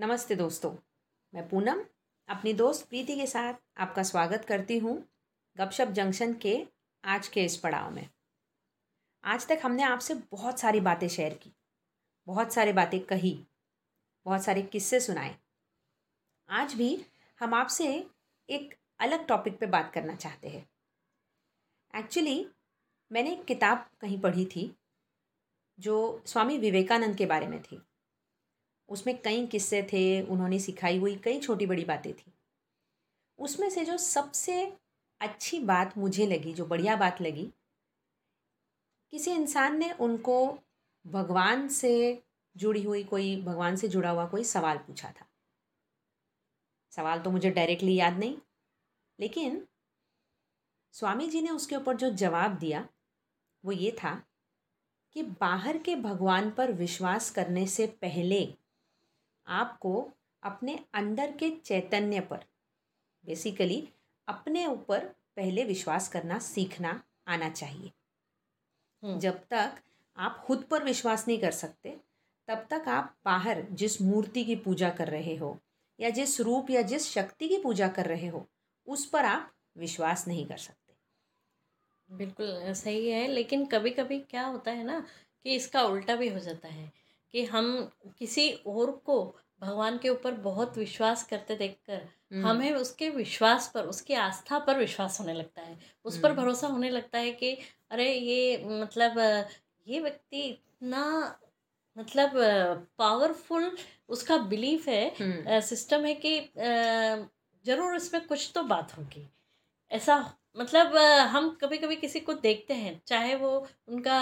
नमस्ते दोस्तों, मैं पूनम, अपनी दोस्त प्रीति के साथ आपका स्वागत करती हूँ गपशप जंक्शन के आज के इस पड़ाव में। आज तक हमने आपसे बहुत सारी बातें शेयर की। बहुत सारे बातें कही, बहुत सारे किस्से सुनाए। आज भी हम आपसे एक अलग टॉपिक पे बात करना चाहते हैं। एक्चुअली मैंने एक किताब कहीं पढ़ी थी, जो स्वामी विवेकानंद के बारे में थी। उसमें कई किस्से थे, उन्होंने सिखाई हुई कई छोटी बड़ी बातें थी। उसमें से जो सबसे अच्छी बात मुझे लगी, जो बढ़िया बात लगी, किसी इंसान ने उनको भगवान से जुड़ी हुई कोई भगवान से जुड़ा हुआ कोई सवाल पूछा था सवाल तो मुझे डायरेक्टली याद नहीं लेकिन स्वामी जी ने उसके ऊपर जो जवाब दिया वो ये था कि बाहर के भगवान पर विश्वास करने से पहले आपको अपने अंदर के चैतन्य पर बेसिकली अपने ऊपर पहले विश्वास करना सीखना आना चाहिए हम्म। जब तक आप खुद पर विश्वास नहीं कर सकते तब तक आप बाहर जिस मूर्ति की पूजा कर रहे हो या जिस रूप या जिस शक्ति की पूजा कर रहे हो उस पर आप विश्वास नहीं कर सकते बिल्कुल सही है लेकिन कभी कभी क्या होता है ना कि इसका उल्टा भी हो जाता है कि हम किसी और को भगवान के ऊपर बहुत विश्वास करते देखकर हम्म। हमें उसके विश्वास पर उसकी आस्था पर विश्वास होने लगता है उस पर हम्म। भरोसा होने लगता है कि अरे ये मतलब ये व्यक्ति इतना मतलब पावरफुल उसका बिलीफ है सिस्टम हम्म। है कि ज़रूर इसमें कुछ तो बात होगी ऐसा मतलब हम कभी कभी किसी को देखते हैं चाहे वो उनका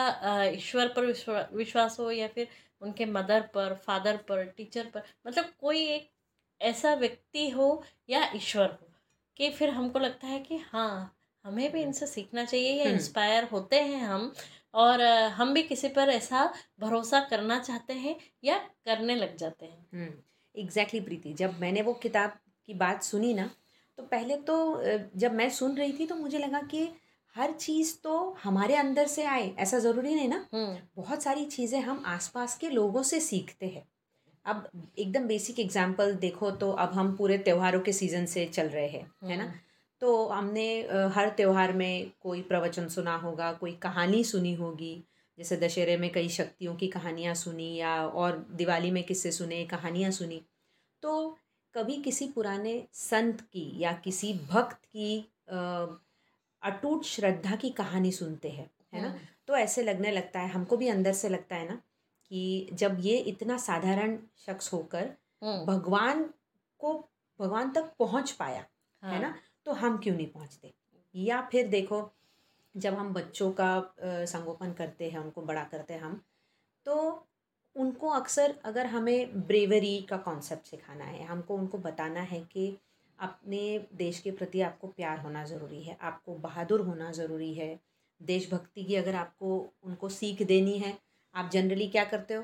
ईश्वर पर विश्वास हो या फिर उनके मदर पर फादर पर टीचर पर मतलब कोई एक ऐसा व्यक्ति हो या ईश्वर हो कि फिर हमको लगता है कि हाँ हमें भी इनसे सीखना चाहिए या इंस्पायर हम्म। होते हैं हम और हम भी किसी पर ऐसा भरोसा करना चाहते हैं या करने लग जाते हैं एग्जैक्टली exactly, प्रीति जब मैंने वो किताब की बात सुनी ना तो पहले तो जब मैं सुन रही थी तो मुझे लगा कि हर चीज़ तो हमारे अंदर से आए ऐसा ज़रूरी नहीं ना हम्म। बहुत सारी चीज़ें हम आसपास के लोगों से सीखते हैं अब एकदम बेसिक एग्ज़ाम्पल देखो तो अब हम पूरे त्योहारों के सीज़न से चल रहे हैं है ना। तो हमने हर त्यौहार में कोई प्रवचन सुना होगा कोई कहानी सुनी होगी जैसे दशहरे में कई शक्तियों की कहानियाँ सुनी या और दिवाली में किससे सुने कहानियाँ सुनी तो कभी किसी पुराने संत की या किसी भक्त की अटूट श्रद्धा की कहानी सुनते हैं है ना हाँ। तो ऐसे लगने लगता है हमको भी अंदर से लगता है ना कि जब ये इतना साधारण शख्स होकर हाँ। भगवान को भगवान तक पहुँच पाया हाँ। है ना तो हम क्यों नहीं पहुँचते? या फिर देखो, जब हम बच्चों का संगोपन करते हैं, उनको बड़ा करते हैं हम तो उनको अक्सर अगर हमें ब्रेवरी का कॉन्सेप्ट सिखाना है, हमको उनको बताना है कि अपने देश के प्रति आपको प्यार होना ज़रूरी है, आपको बहादुर होना ज़रूरी है। देशभक्ति की अगर आपको, उनको सीख देनी है, आप जनरली क्या करते हो?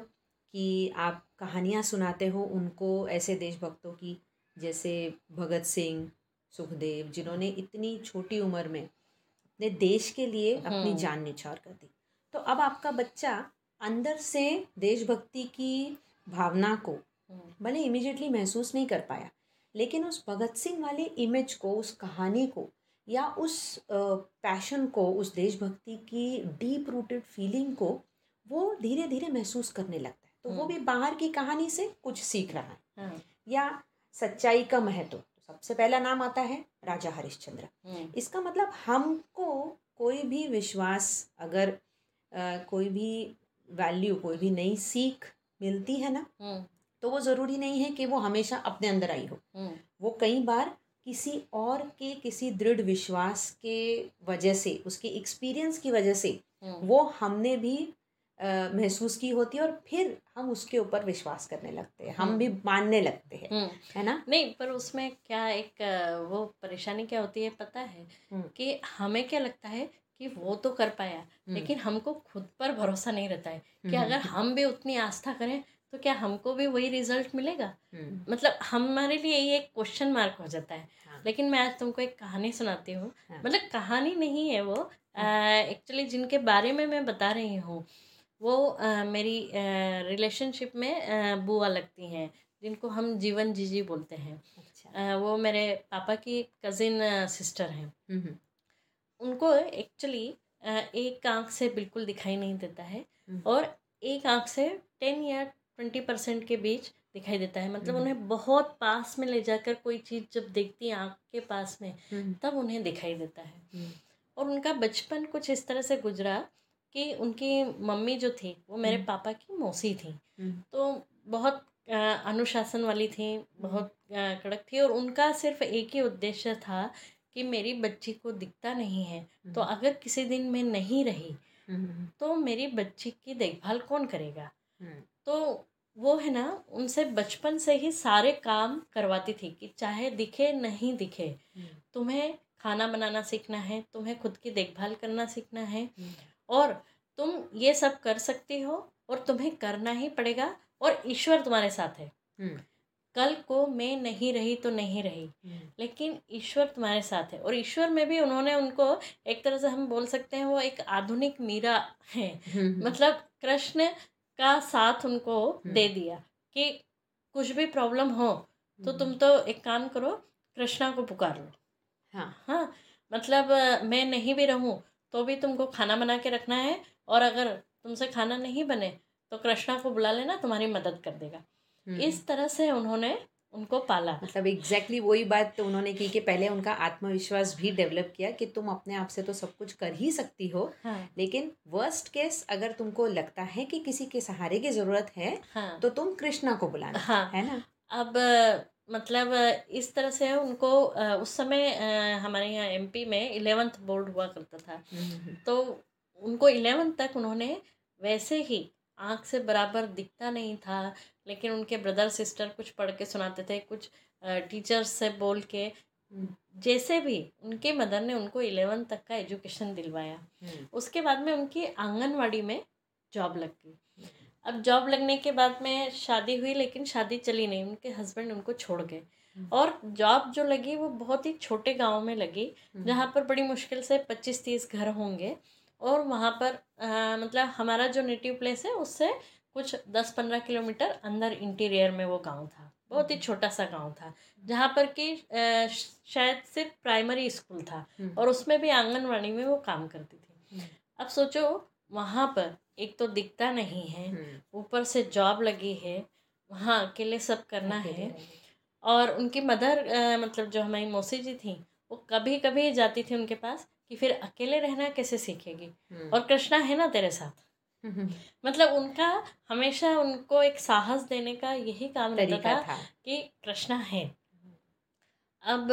कि आप कहानियाँ सुनाते हो उनको ऐसे देशभक्तों की, जैसे भगत सिंह सुखदेव जिन्होंने इतनी छोटी उम्र में अपने देश के लिए अपनी हम्म। जान निछावर कर दी तो अब आपका बच्चा अंदर से देशभक्ति की भावना को हम्म। भले इमिजिएटली महसूस नहीं कर पाया लेकिन उस भगत सिंह वाले इमेज को उस कहानी को या उस पैशन को उस देशभक्ति की डीप रूटेड फीलिंग को वो धीरे धीरे महसूस करने लगता है तो वो भी हम्म। बाहर की कहानी से कुछ सीख रहा है। या सच्चाई का महत्व सबसे पहला नाम आता है राजा हरिश्चंद्र हम्म। इसका मतलब हमको कोई भी विश्वास अगर आ, कोई भी वैल्यू कोई भी नई सीख मिलती है ना हम्म। तो वो ज़रूरी नहीं है कि वो हमेशा अपने अंदर आई हो हम्म। वो कई बार किसी और के किसी दृढ़ विश्वास के वजह से उसके एक्सपीरियंस की वजह से। वो हमने भी महसूस की होती है और फिर हम उसके ऊपर विश्वास करने लगते हैं हम हम्म। भी मानने लगते हैं है ना? नहीं पर उसमें क्या एक वो परेशानी क्या होती है पता है? कि हमें क्या लगता है कि वो तो कर पाया लेकिन हमको खुद पर भरोसा नहीं रहता है कि अगर हम भी उतनी आस्था करें तो क्या हमको भी वही रिज़ल्ट मिलेगा? हम्म, मतलब हमारे लिए ये एक क्वेश्चन मार्क हो जाता है। हाँ, लेकिन मैं आज तुमको एक कहानी सुनाती हूँ। हाँ। मतलब कहानी नहीं है वो। एक्चुअली जिनके बारे में मैं बता रही हूँ वो मेरी रिलेशनशिप में बुआ लगती हैं जिनको हम जीवन जीजी बोलते हैं। अच्छा। वो मेरे पापा की कज़िन सिस्टर हैं। उनको एक्चुअली एक आँख से बिल्कुल दिखाई नहीं देता है। और एक आँख से टेन या ट्वेंटी परसेंट के बीच दिखाई देता है। मतलब। उन्हें बहुत पास में ले जाकर कोई चीज़ जब देखती है आँख के पास में तब उन्हें दिखाई देता है। और उनका बचपन कुछ इस तरह से गुजरा कि उनकी मम्मी जो थी वो मेरे हम्म। पापा की मौसी थी। हम्म, तो बहुत अनुशासन वाली थी बहुत कड़क थी और उनका सिर्फ़ एक ही उद्देश्य था कि मेरी बच्ची को दिखता नहीं है। तो हम्म, अगर किसी दिन मैं नहीं रही तो मेरी बच्ची की देखभाल कौन करेगा? तो वो है ना उनसे बचपन से ही सारे काम करवाती थी कि चाहे दिखे नहीं दिखे तुम्हें खाना बनाना सीखना है तुम्हें खुद की देखभाल करना सीखना है। और तुम ये सब कर सकती हो और तुम्हें करना ही पड़ेगा और ईश्वर तुम्हारे साथ है। हम्म, कल को मैं नहीं रही तो नहीं रही हम्म, लेकिन ईश्वर तुम्हारे साथ है और ईश्वर में भी उन्होंने उनको एक तरह से हम बोल सकते हैं वो एक आधुनिक मीरा है। हम्म, मतलब कृष्ण का साथ उनको। दे दिया कि कुछ भी प्रॉब्लम हो तो तुम तो एक काम करो कृष्णा को पुकार लो। हाँ। हाँ मतलब मैं नहीं भी रहूँ तो भी तुमको खाना बना के रखना है और अगर तुमसे खाना नहीं बने तो कृष्णा को बुला लेना तुम्हारी मदद कर देगा। हम्म, इस तरह से उन्होंने उनको पाला। मतलब एग्जैक्टली exactly वही बात तो उन्होंने की कि पहले उनका आत्मविश्वास भी डेवलप किया कि तुम अपने आप से तो सब कुछ कर ही सकती हो हाँ। लेकिन वर्स्ट केस अगर तुमको लगता है कि किसी के सहारे की ज़रूरत है हाँ। तो तुम कृष्णा को बुलाना हाँ। है ना? अब मतलब इस तरह से उनको उस समय हमारे यहाँ एमपी में इलेवेंथ बोर्ड हुआ करता था। तो उनको इलेवेंथ तक उन्होंने वैसे ही आँख से बराबर दिखता नहीं था लेकिन उनके ब्रदर सिस्टर कुछ पढ़ के सुनाते थे कुछ टीचर्स से बोल के जैसे भी उनके मदर ने उनको इलेवेंथ तक का एजुकेशन दिलवाया। हम्म, उसके बाद में उनकी आंगनवाड़ी में जॉब लग गई। अब जॉब लगने के बाद में शादी हुई लेकिन शादी चली नहीं। उनके हस्बैंड उनको छोड़ गए। हम्म। और जॉब जो लगी वो बहुत ही छोटे गाँव में लगी हम्म, जहाँ पर बड़ी मुश्किल से पच्चीस तीस घर होंगे। और वहाँ पर अ, मतलब हमारा जो नेटिव प्लेस है उससे कुछ दस पंद्रह किलोमीटर अंदर इंटीरियर में वो गाँव था। बहुत ही छोटा सा गाँव था जहाँ पर कि शायद सिर्फ़ प्राइमरी स्कूल था। हम्म, और उसमें भी आंगनवाड़ी में वो काम करती थी। हम्म, अब सोचो वहाँ पर एक तो दिखता नहीं है हम्म, ऊपर से जॉब लगी है वहाँ अकेले सब करना है। और उनकी मदर मतलब जो हमारी मौसी जी थी वो कभी कभी जाती थी उनके पास कि फिर अकेले रहना कैसे सीखेगी? हम्म, और कृष्णा है ना तेरे साथ? हम्म, मतलब उनका हमेशा उनको एक साहस देने का यही काम रहता था था। कि कृष्णा है। अब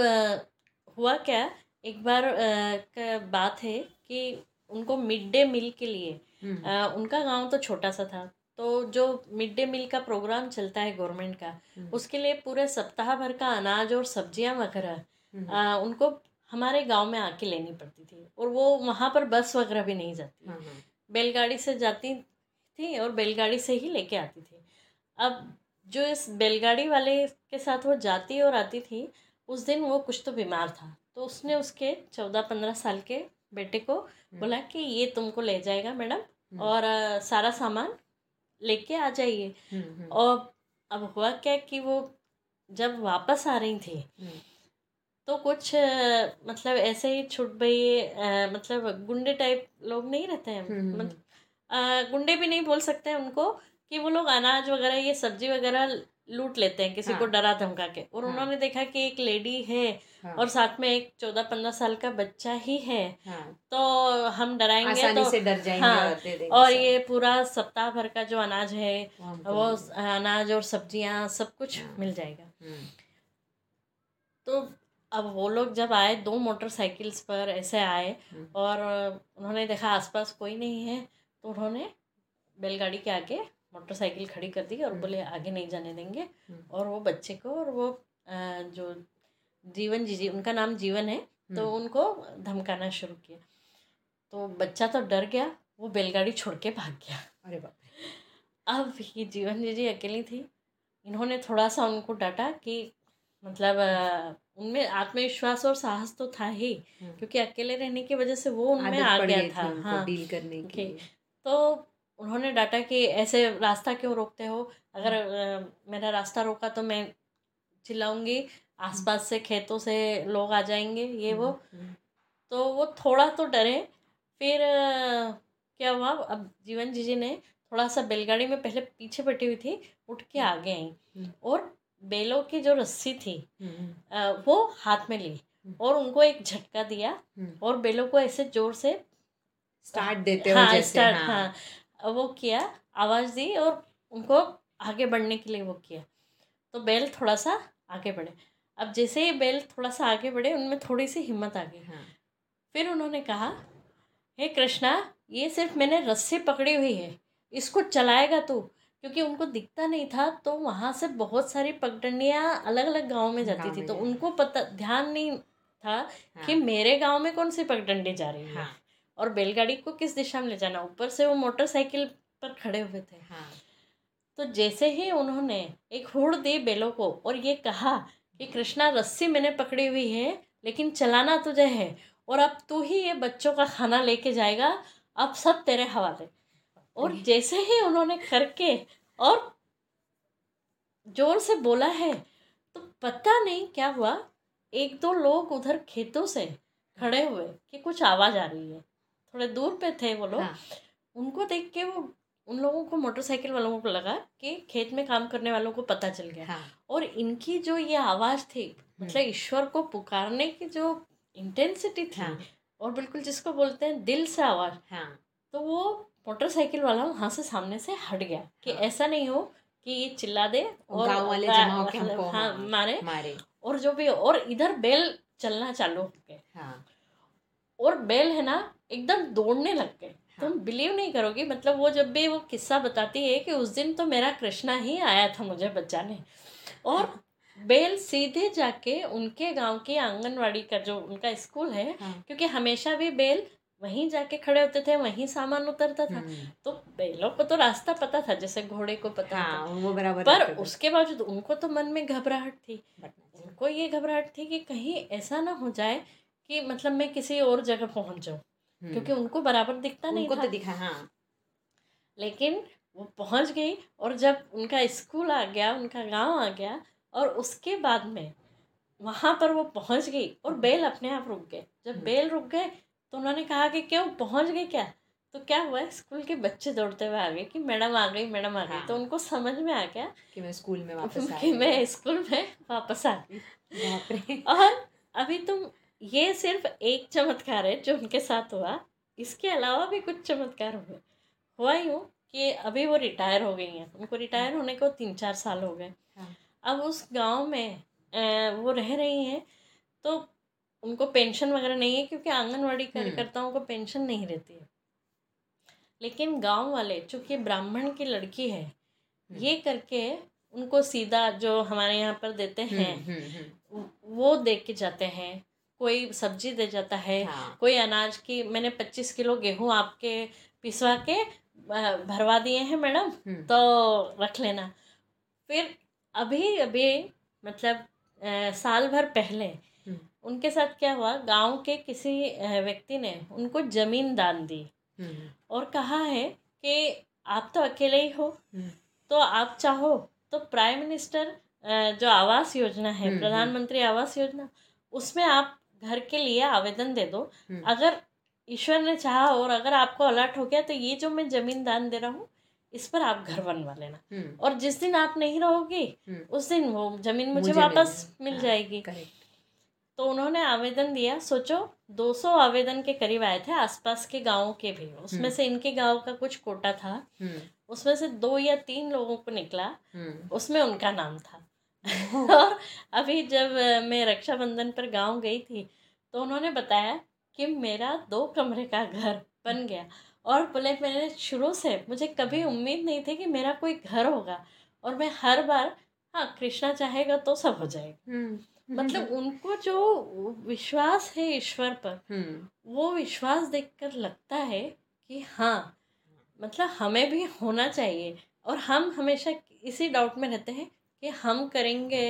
हुआ क्या एक बार अ, का बात है कि उनको मिड डे मील के लिए। हम्म, अ, उनका गाँव तो छोटा सा था तो जो मिड डे मील का प्रोग्राम चलता है गवर्नमेंट का हम्म, उसके लिए पूरे सप्ताह भर का अनाज और सब्ज़ियाँ वगैरह हम्म, उनको हमारे गाँव में आके लेनी पड़ती थी और वो वहाँ पर बस वगैरह भी नहीं जाती। हाँ, हाँ, बैलगाड़ी से जाती थी और बैलगाड़ी से ही लेके आती थी। अब जो इस बैलगाड़ी वाले के साथ वो जाती और आती थी उस दिन वो कुछ तो बीमार था तो उसने उसके चौदह पंद्रह साल के बेटे को बोला कि ये तुमको ले जाएगा मैडम हम्म, और सारा सामान लेके आ जाइए। हम्म, हम्म, और अब हुआ क्या कि वो जब वापस आ रही थी हम्म, तो कुछ मतलब ऐसे ही छुट भई मतलब गुंडे टाइप लोग नहीं रहते हैं। हम्म, हम्म, मतलब गुंडे भी नहीं बोल सकते हैं उनको कि वो लोग अनाज वगैरह ये सब्ज़ी वगैरह लूट लेते हैं किसी हाँ. को। डरा धमका के और हाँ। उन्होंने देखा कि एक लेडी है हाँ, और साथ में एक चौदह पंद्रह साल का बच्चा ही है हाँ, तो हम डराएँगे आसानी तो से डर जाएँगे हाँ, और दे देंगे और ये पूरा सप्ताह भर का जो अनाज है वो जाएगा। अनाज और सब्ज़ियाँ सब कुछ हाँ। मिल जाएगा हम्म, तो अब वो लोग जब आए दो मोटरसाइकिल्स पर ऐसे आए हम्म, और उन्होंने देखा आसपास कोई नहीं है तो उन्होंने बैलगाड़ी के आगे मोटरसाइकिल खड़ी कर दी और हम्म। बोले आगे नहीं जाने देंगे। हम्म, और वो बच्चे को और वो जो जीवन जी जी उनका नाम जीवन है तो हम्म, उनको धमकाना शुरू किया। तो बच्चा तो डर गया वो बैलगाड़ी छोड़ के भाग गया। अरे बाप अब ये जीवन जी जी अकेली थी। इन्होंने थोड़ा सा उनको डांटा कि मतलब उनमें आत्मविश्वास और साहस तो था ही हाँ। क्योंकि अकेले रहने की वजह से वो उनमें आ गया था हाँ। डील करने के तो उन्होंने डाटा कि ऐसे रास्ता क्यों रोकते हो? अगर मेरा रास्ता रोका तो मैं चिल्लाऊँगी आसपास से खेतों से लोग आ जाएँगे ये वो। हम्म, हम्म। तो वो थोड़ा तो डरे। फिर क्या हुआ? अब जीवन जी जी ने थोड़ा सा बैलगाड़ी में पहले पीछे बैठी हुई थी उठ के हम्म। आगे आई। और बेलों की जो रस्सी थी वो हाथ में ली और उनको एक झटका दिया और बेलों को ऐसे ज़ोर से स्टार्ट देते हाँ जैसे स्टार्ट हाँ, हाँ। वो किया आवाज़ दी और उनको आगे बढ़ने के लिए वो किया। तो बैल थोड़ा सा आगे बढ़े। अब जैसे ही बैल थोड़ा सा आगे बढ़े उनमें थोड़ी सी हिम्मत आ गई। हाँ। फिर उन्होंने कहा हे कृष्णा ये सिर्फ़ मैंने रस्सी पकड़ी हुई है। इसको चलाएगा तू? क्योंकि उनको दिखता नहीं था तो वहाँ से बहुत सारी पगडंडियाँ अलग अलग गाँव में जाती थी। तो उनको पता ध्यान नहीं था हाँ। कि मेरे गाँव में कौन सी पगडंडी जा रही है। हाँ। और बैलगाड़ी को किस दिशा में ले जाना? ऊपर से वो मोटरसाइकिल पर खड़े हुए थे। हाँ। तो जैसे ही उन्होंने एक हुड़ दी बेलों को और ये कहा कि कृष्णा रस्सी मैंने पकड़ी हुई है लेकिन चलाना तुझे है और अब तू ही ये बच्चों का खाना लेके जाएगा। अब सब तेरे हवाले। और जैसे ही उन्होंने करके और ज़ोर से बोला है तो पता नहीं क्या हुआ। एक दो लोग उधर खेतों से खड़े हुए कि कुछ आवाज़ आ रही है। थोड़े दूर पे थे वो लोग हाँ। उनको देख के वो उन लोगों को मोटरसाइकिल वालों को लगा कि खेत में काम करने वालों को पता चल गया हाँ। और इनकी जो ये आवाज़ थी हम्म। मतलब ईश्वर को पुकारने की जो इंटेंसिटी थी हाँ। और बिल्कुल जिसको बोलते हैं दिल से आवाज़ हाँ। तो वो मोटरसाइकिल वाला वहाँ से सामने से हट गया कि हाँ। ऐसा नहीं हो कि ये चिल्ला दे और गाँव वाले जमा होके हमको हाँ, हाँ, मारे मारे और जो भी और इधर बेल चलना चालू हो गए हाँ। और बेल है ना एकदम दौड़ने लग गए हाँ। तुम बिलीव नहीं करोगे मतलब वो जब भी वो किस्सा बताती है कि उस दिन तो मेरा कृष्णा ही आया था मुझे बचाने और बेल सीधे जाके उनके गाँव की आंगनवाड़ी का जो उनका स्कूल है हाँ। क्योंकि हमेशा भी बेल वहीं जाके खड़े होते थे वहीं सामान उतरता था हम्म। तो बेलों को तो रास्ता पता था जैसे घोड़े को पता हाँ, था वो बराबर पर उसके बावजूद उनको तो मन में घबराहट थी उनको ये घबराहट थी कि कहीं ऐसा ना हो जाए कि मतलब मैं किसी और जगह पहुँच जाऊँ। क्योंकि उनको बराबर दिखता नहीं था तो दिखा हाँ। लेकिन वो पहुँच गई और जब उनका स्कूल आ गया उनका गाँव आ गया और उसके बाद में वहाँ पर वो पहुँच गई और हम्म। बेल अपने आप रुक गए। जब हम्म। बेल रुक गए तो उन्होंने कहा कि क्यों पहुँच गए क्या? तो क्या हुआ स्कूल के बच्चे दौड़ते हुए आ गए कि मैडम आ गई मैडम आ गई। हाँ। तो उनको समझ में आ गया कि मैं स्कूल में वापस कि मैं स्कूल में वापस आ गई। और अभी तुम ये सिर्फ़ एक चमत्कार है जो उनके साथ हुआ। इसके अलावा भी कुछ चमत्कार हुए। हुआ यूँ कि अभी वो रिटायर हो गई हैं। उनको रिटायर होने को तीन चार साल हो गए। हाँ। अब उस गाँव में वो रह रही हैं तो उनको पेंशन वगैरह नहीं है क्योंकि आंगनवाड़ी हम्म। कार्यकर्ताओं को पेंशन नहीं रहती है। लेकिन गाँव वाले चूँकि ब्राह्मण की लड़की है हम्म। ये करके उनको सीधा जो हमारे यहाँ पर देते हम्म, हैं वो दे के जाते हैं। कोई सब्ज़ी दे जाता है हाँ। कोई अनाज की मैंने पच्चीस किलो गेहूँ आपके पिसवा के भरवा दिए हैं मैडम तो रख लेना फिर अभी अभी मतलब आ, साल भर पहले हम्म। उनके साथ क्या हुआ गाँव के किसी व्यक्ति ने उनको ज़मीन दान दी हम्म। और कहा है कि आप तो अकेले ही हो हम्म। तो आप चाहो तो प्राइम मिनिस्टर जो आवास योजना है प्रधानमंत्री आवास योजना उसमें आप घर के लिए आवेदन दे दो। अगर ईश्वर ने चाहा और अगर आपको अलर्ट हो गया तो ये जो मैं ज़मीन दान दे रहा हूँ इस पर आप घर बनवा लेना। हम्म। और जिस दिन आप नहीं रहोगे हम्म। उस दिन वो ज़मीन मुझे, मुझे वापस मिल हाँ, जाएगी। तो उन्होंने आवेदन दिया। सोचो 200 आवेदन के करीब आए थे आसपास के गाँवों के भी। उसमें हम्म। से इनके गाँव का कुछ कोटा था। उसमें से दो या तीन लोगों को निकला। उसमें उनका नाम था। और अभी जब मैं रक्षाबंधन पर गाँव गई थी तो उन्होंने बताया कि मेरा दो कमरे का घर बन गया और बोले मैंने शुरू से मुझे कभी उम्मीद नहीं थी कि मेरा कोई घर होगा और मैं हर बार हाँ कृष्णा चाहेगा तो सब हो जाएगा हम्म। मतलब उनको जो विश्वास है ईश्वर पर हम्म। वो विश्वास देखकर लगता है कि हाँ मतलब हमें भी होना चाहिए और हम हमेशा इसी डाउट में रहते हैं कि हम करेंगे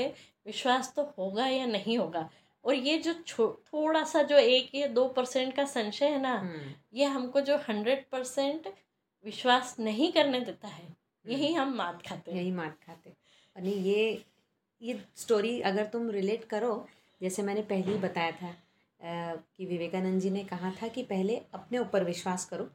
विश्वास तो होगा या नहीं होगा? और ये जो थोड़ा सा जो एक या दो परसेंट का संशय है ना हम्म, ये हमको जो हंड्रेड परसेंट विश्वास नहीं करने देता है यही हम मात खाते हैं। यही मात खाते यानी ये ये स्टोरी अगर तुम रिलेट करो जैसे मैंने पहले ही बताया था कि विवेकानंद जी ने कहा था कि पहले अपने ऊपर विश्वास करो।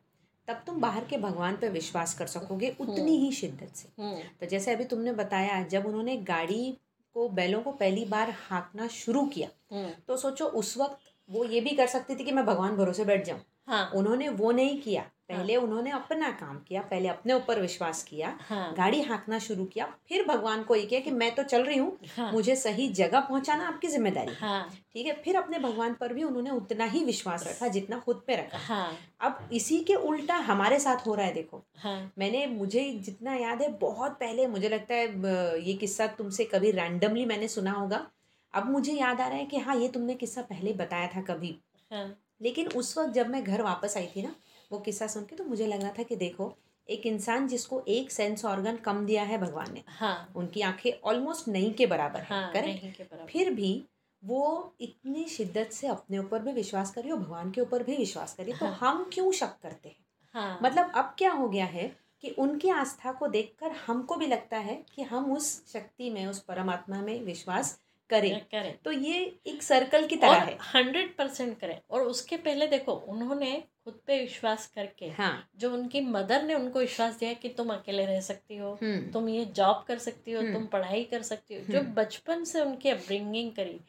तब तुम बाहर के भगवान पर विश्वास कर सकोगे उतनी ही शिद्दत से। हम्म, तो जैसे अभी तुमने बताया जब उन्होंने गाड़ी को बैलों को पहली बार हाँकना शुरू किया हम्म, तो सोचो उस वक्त वो ये भी कर सकती थी कि मैं भगवान भरोसे बैठ जाऊँ। हाँ। उन्होंने वो नहीं किया। पहले हाँ. उन्होंने अपना काम किया पहले अपने ऊपर विश्वास किया हाँ। गाड़ी हाँकना शुरू किया फिर भगवान को ये किया कि मैं तो चल रही हूँ हाँ। मुझे सही जगह पहुंचाना आपकी ज़िम्मेदारी है। हाँ। ठीक है? फिर अपने भगवान पर भी उन्होंने उतना ही विश्वास रखा जितना खुद पे रखा। हाँ। अब इसी के उल्टा हमारे साथ हो रहा है देखो। हाँ। मैंने मुझे जितना याद है बहुत पहले मुझे लगता है ये किस्सा तुमसे कभी रैंडमली मैंने सुना होगा। अब मुझे याद आ रहा है कि हाँ ये तुमने किस्सा पहले बताया था कभी। हाँ। लेकिन उस वक्त जब मैं घर वापस आई थी ना वो किस्सा सुन के तो मुझे लग रहा था कि देखो एक इंसान जिसको एक सेंस ऑर्गन कम दिया है भगवान ने हाँ। उनकी आँखें ऑलमोस्ट नहीं के बराबर है हाँ करेक्ट फिर भी वो इतनी शिद्दत से अपने ऊपर भी विश्वास करी और भगवान के ऊपर भी विश्वास करी तो हाँ। हम क्यों शक करते हैं? हाँ। मतलब अब क्या हो गया है कि उनकी आस्था को देखकर हमको भी लगता है कि हम उस शक्ति में उस परमात्मा में विश्वास करें। करें। तो ये एक सर्कल की तरह है। हंड्रेड परसेंट करें। और उसके पहले देखो उन्होंने खुद पे विश्वास करके हाँ। जो उनकी मदर ने उनको विश्वास दिया कि तुम अकेले रह सकती हो हम्म। तुम ये जॉब कर सकती हो हम्म। तुम पढ़ाई कर सकती हो। जो हम्म। बचपन से उनकी अपब्रिंगिंग करी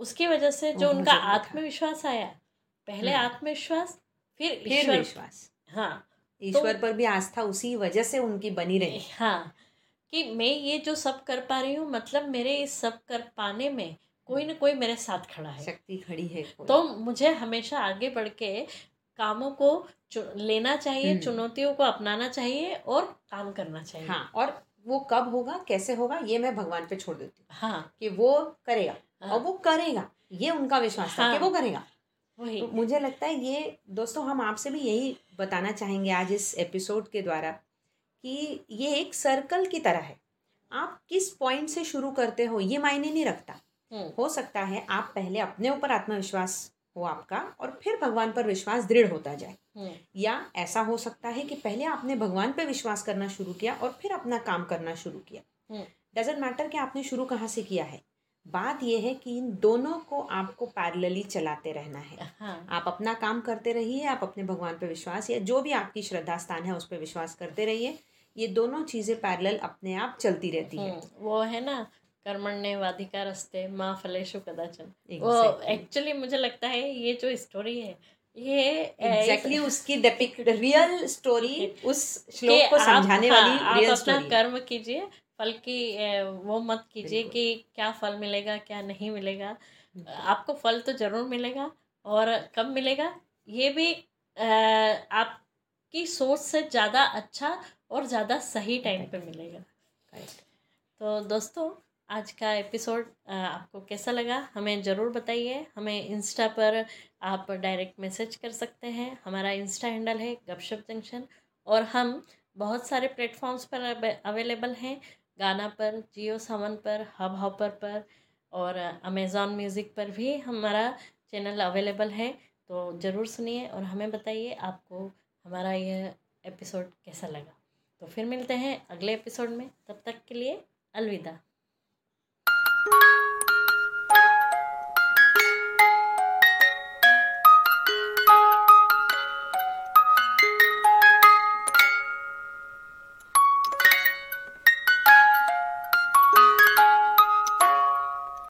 उसकी वजह से जो उनका आत्मविश्वास आया पहले। आत्मविश्वास फिर फिर ईश्वर विश्वास। हाँ ईश्वर पर भी आस्था उसी वजह से उनकी बनी रही। हाँ कि मैं ये जो सब कर पा रही हूँ मतलब मेरे इस सब कर पाने में कोई ना कोई मेरे साथ खड़ा है। शक्ति खड़ी है तो मुझे हमेशा आगे बढ़ के कामों को लेना चाहिए हम्म। चुनौतियों को अपनाना चाहिए और काम करना चाहिए। हाँ और वो कब होगा कैसे होगा ये मैं भगवान पे छोड़ देती हूँ। हाँ। कि वो करेगा हाँ। और वो करेगा ये उनका विश्वास हाँ। कि वो करेगा। वही। तो मुझे लगता है ये दोस्तों हम आपसे भी यही बताना चाहेंगे आज इस एपिसोड के द्वारा। कि ये एक सर्कल की तरह है। आप किस पॉइंट से शुरू करते हो ये मायने नहीं रखता। हम्म, हो सकता है आप पहले अपने ऊपर आत्मविश्वास हो आपका और फिर भगवान पर विश्वास दृढ़ होता जाए। हम्म, या ऐसा हो सकता है कि पहले आपने भगवान पर विश्वास करना शुरू किया और फिर अपना काम करना शुरू किया। हम्म। डजेंट मैटर कि आपने शुरू कहाँ से किया है। बात यह है कि इन दोनों को आपको पैरेलली चलाते रहना है। हाँ। आप अपना काम करते रहिए आप अपने भगवान पर विश्वास या जो भी आपकी श्रद्धा स्थान है उस पर विश्वास करते रहिए। ये दोनों चीज़ें पैरेलल अपने आप चलती रहती है। हम्म, वो है ना कर्मण्य वाधिका रस्ते माँ फलेशु कदाचन। वो एक्चुअली मुझे लगता है ये जो स्टोरी है ये एग्जैक्टली उसकी डेपिक रियल स्टोरी उस श्लोक को समझाने हाँ, वाली आप रियल अपना कर्म कीजिए फल की वो मत कीजिए। कि क्या फल मिलेगा क्या नहीं मिलेगा। आपको फल तो ज़रूर मिलेगा और कब मिलेगा ये भी आपकी सोच से ज़्यादा अच्छा और ज़्यादा सही टाइम पे मिलेगा। तो दोस्तों आज का एपिसोड आपको कैसा लगा? हमें ज़रूर बताइए। हमें इंस्टा पर आप डायरेक्ट मैसेज कर सकते हैं। हमारा इंस्टा हैंडल है गपशप जंक्शन और हम बहुत सारे प्लेटफॉर्म्स पर अवेलेबल हैं। गाना पर जियो सावन पर हब हॉपर पर और अमेज़ॉन म्यूज़िक पर भी हमारा चैनल अवेलेबल है। तो ज़रूर सुनिए और हमें बताइए आपको हमारा यह एपिसोड कैसा लगा। तो फिर मिलते हैं अगले एपिसोड में तब तक के लिए अलविदा।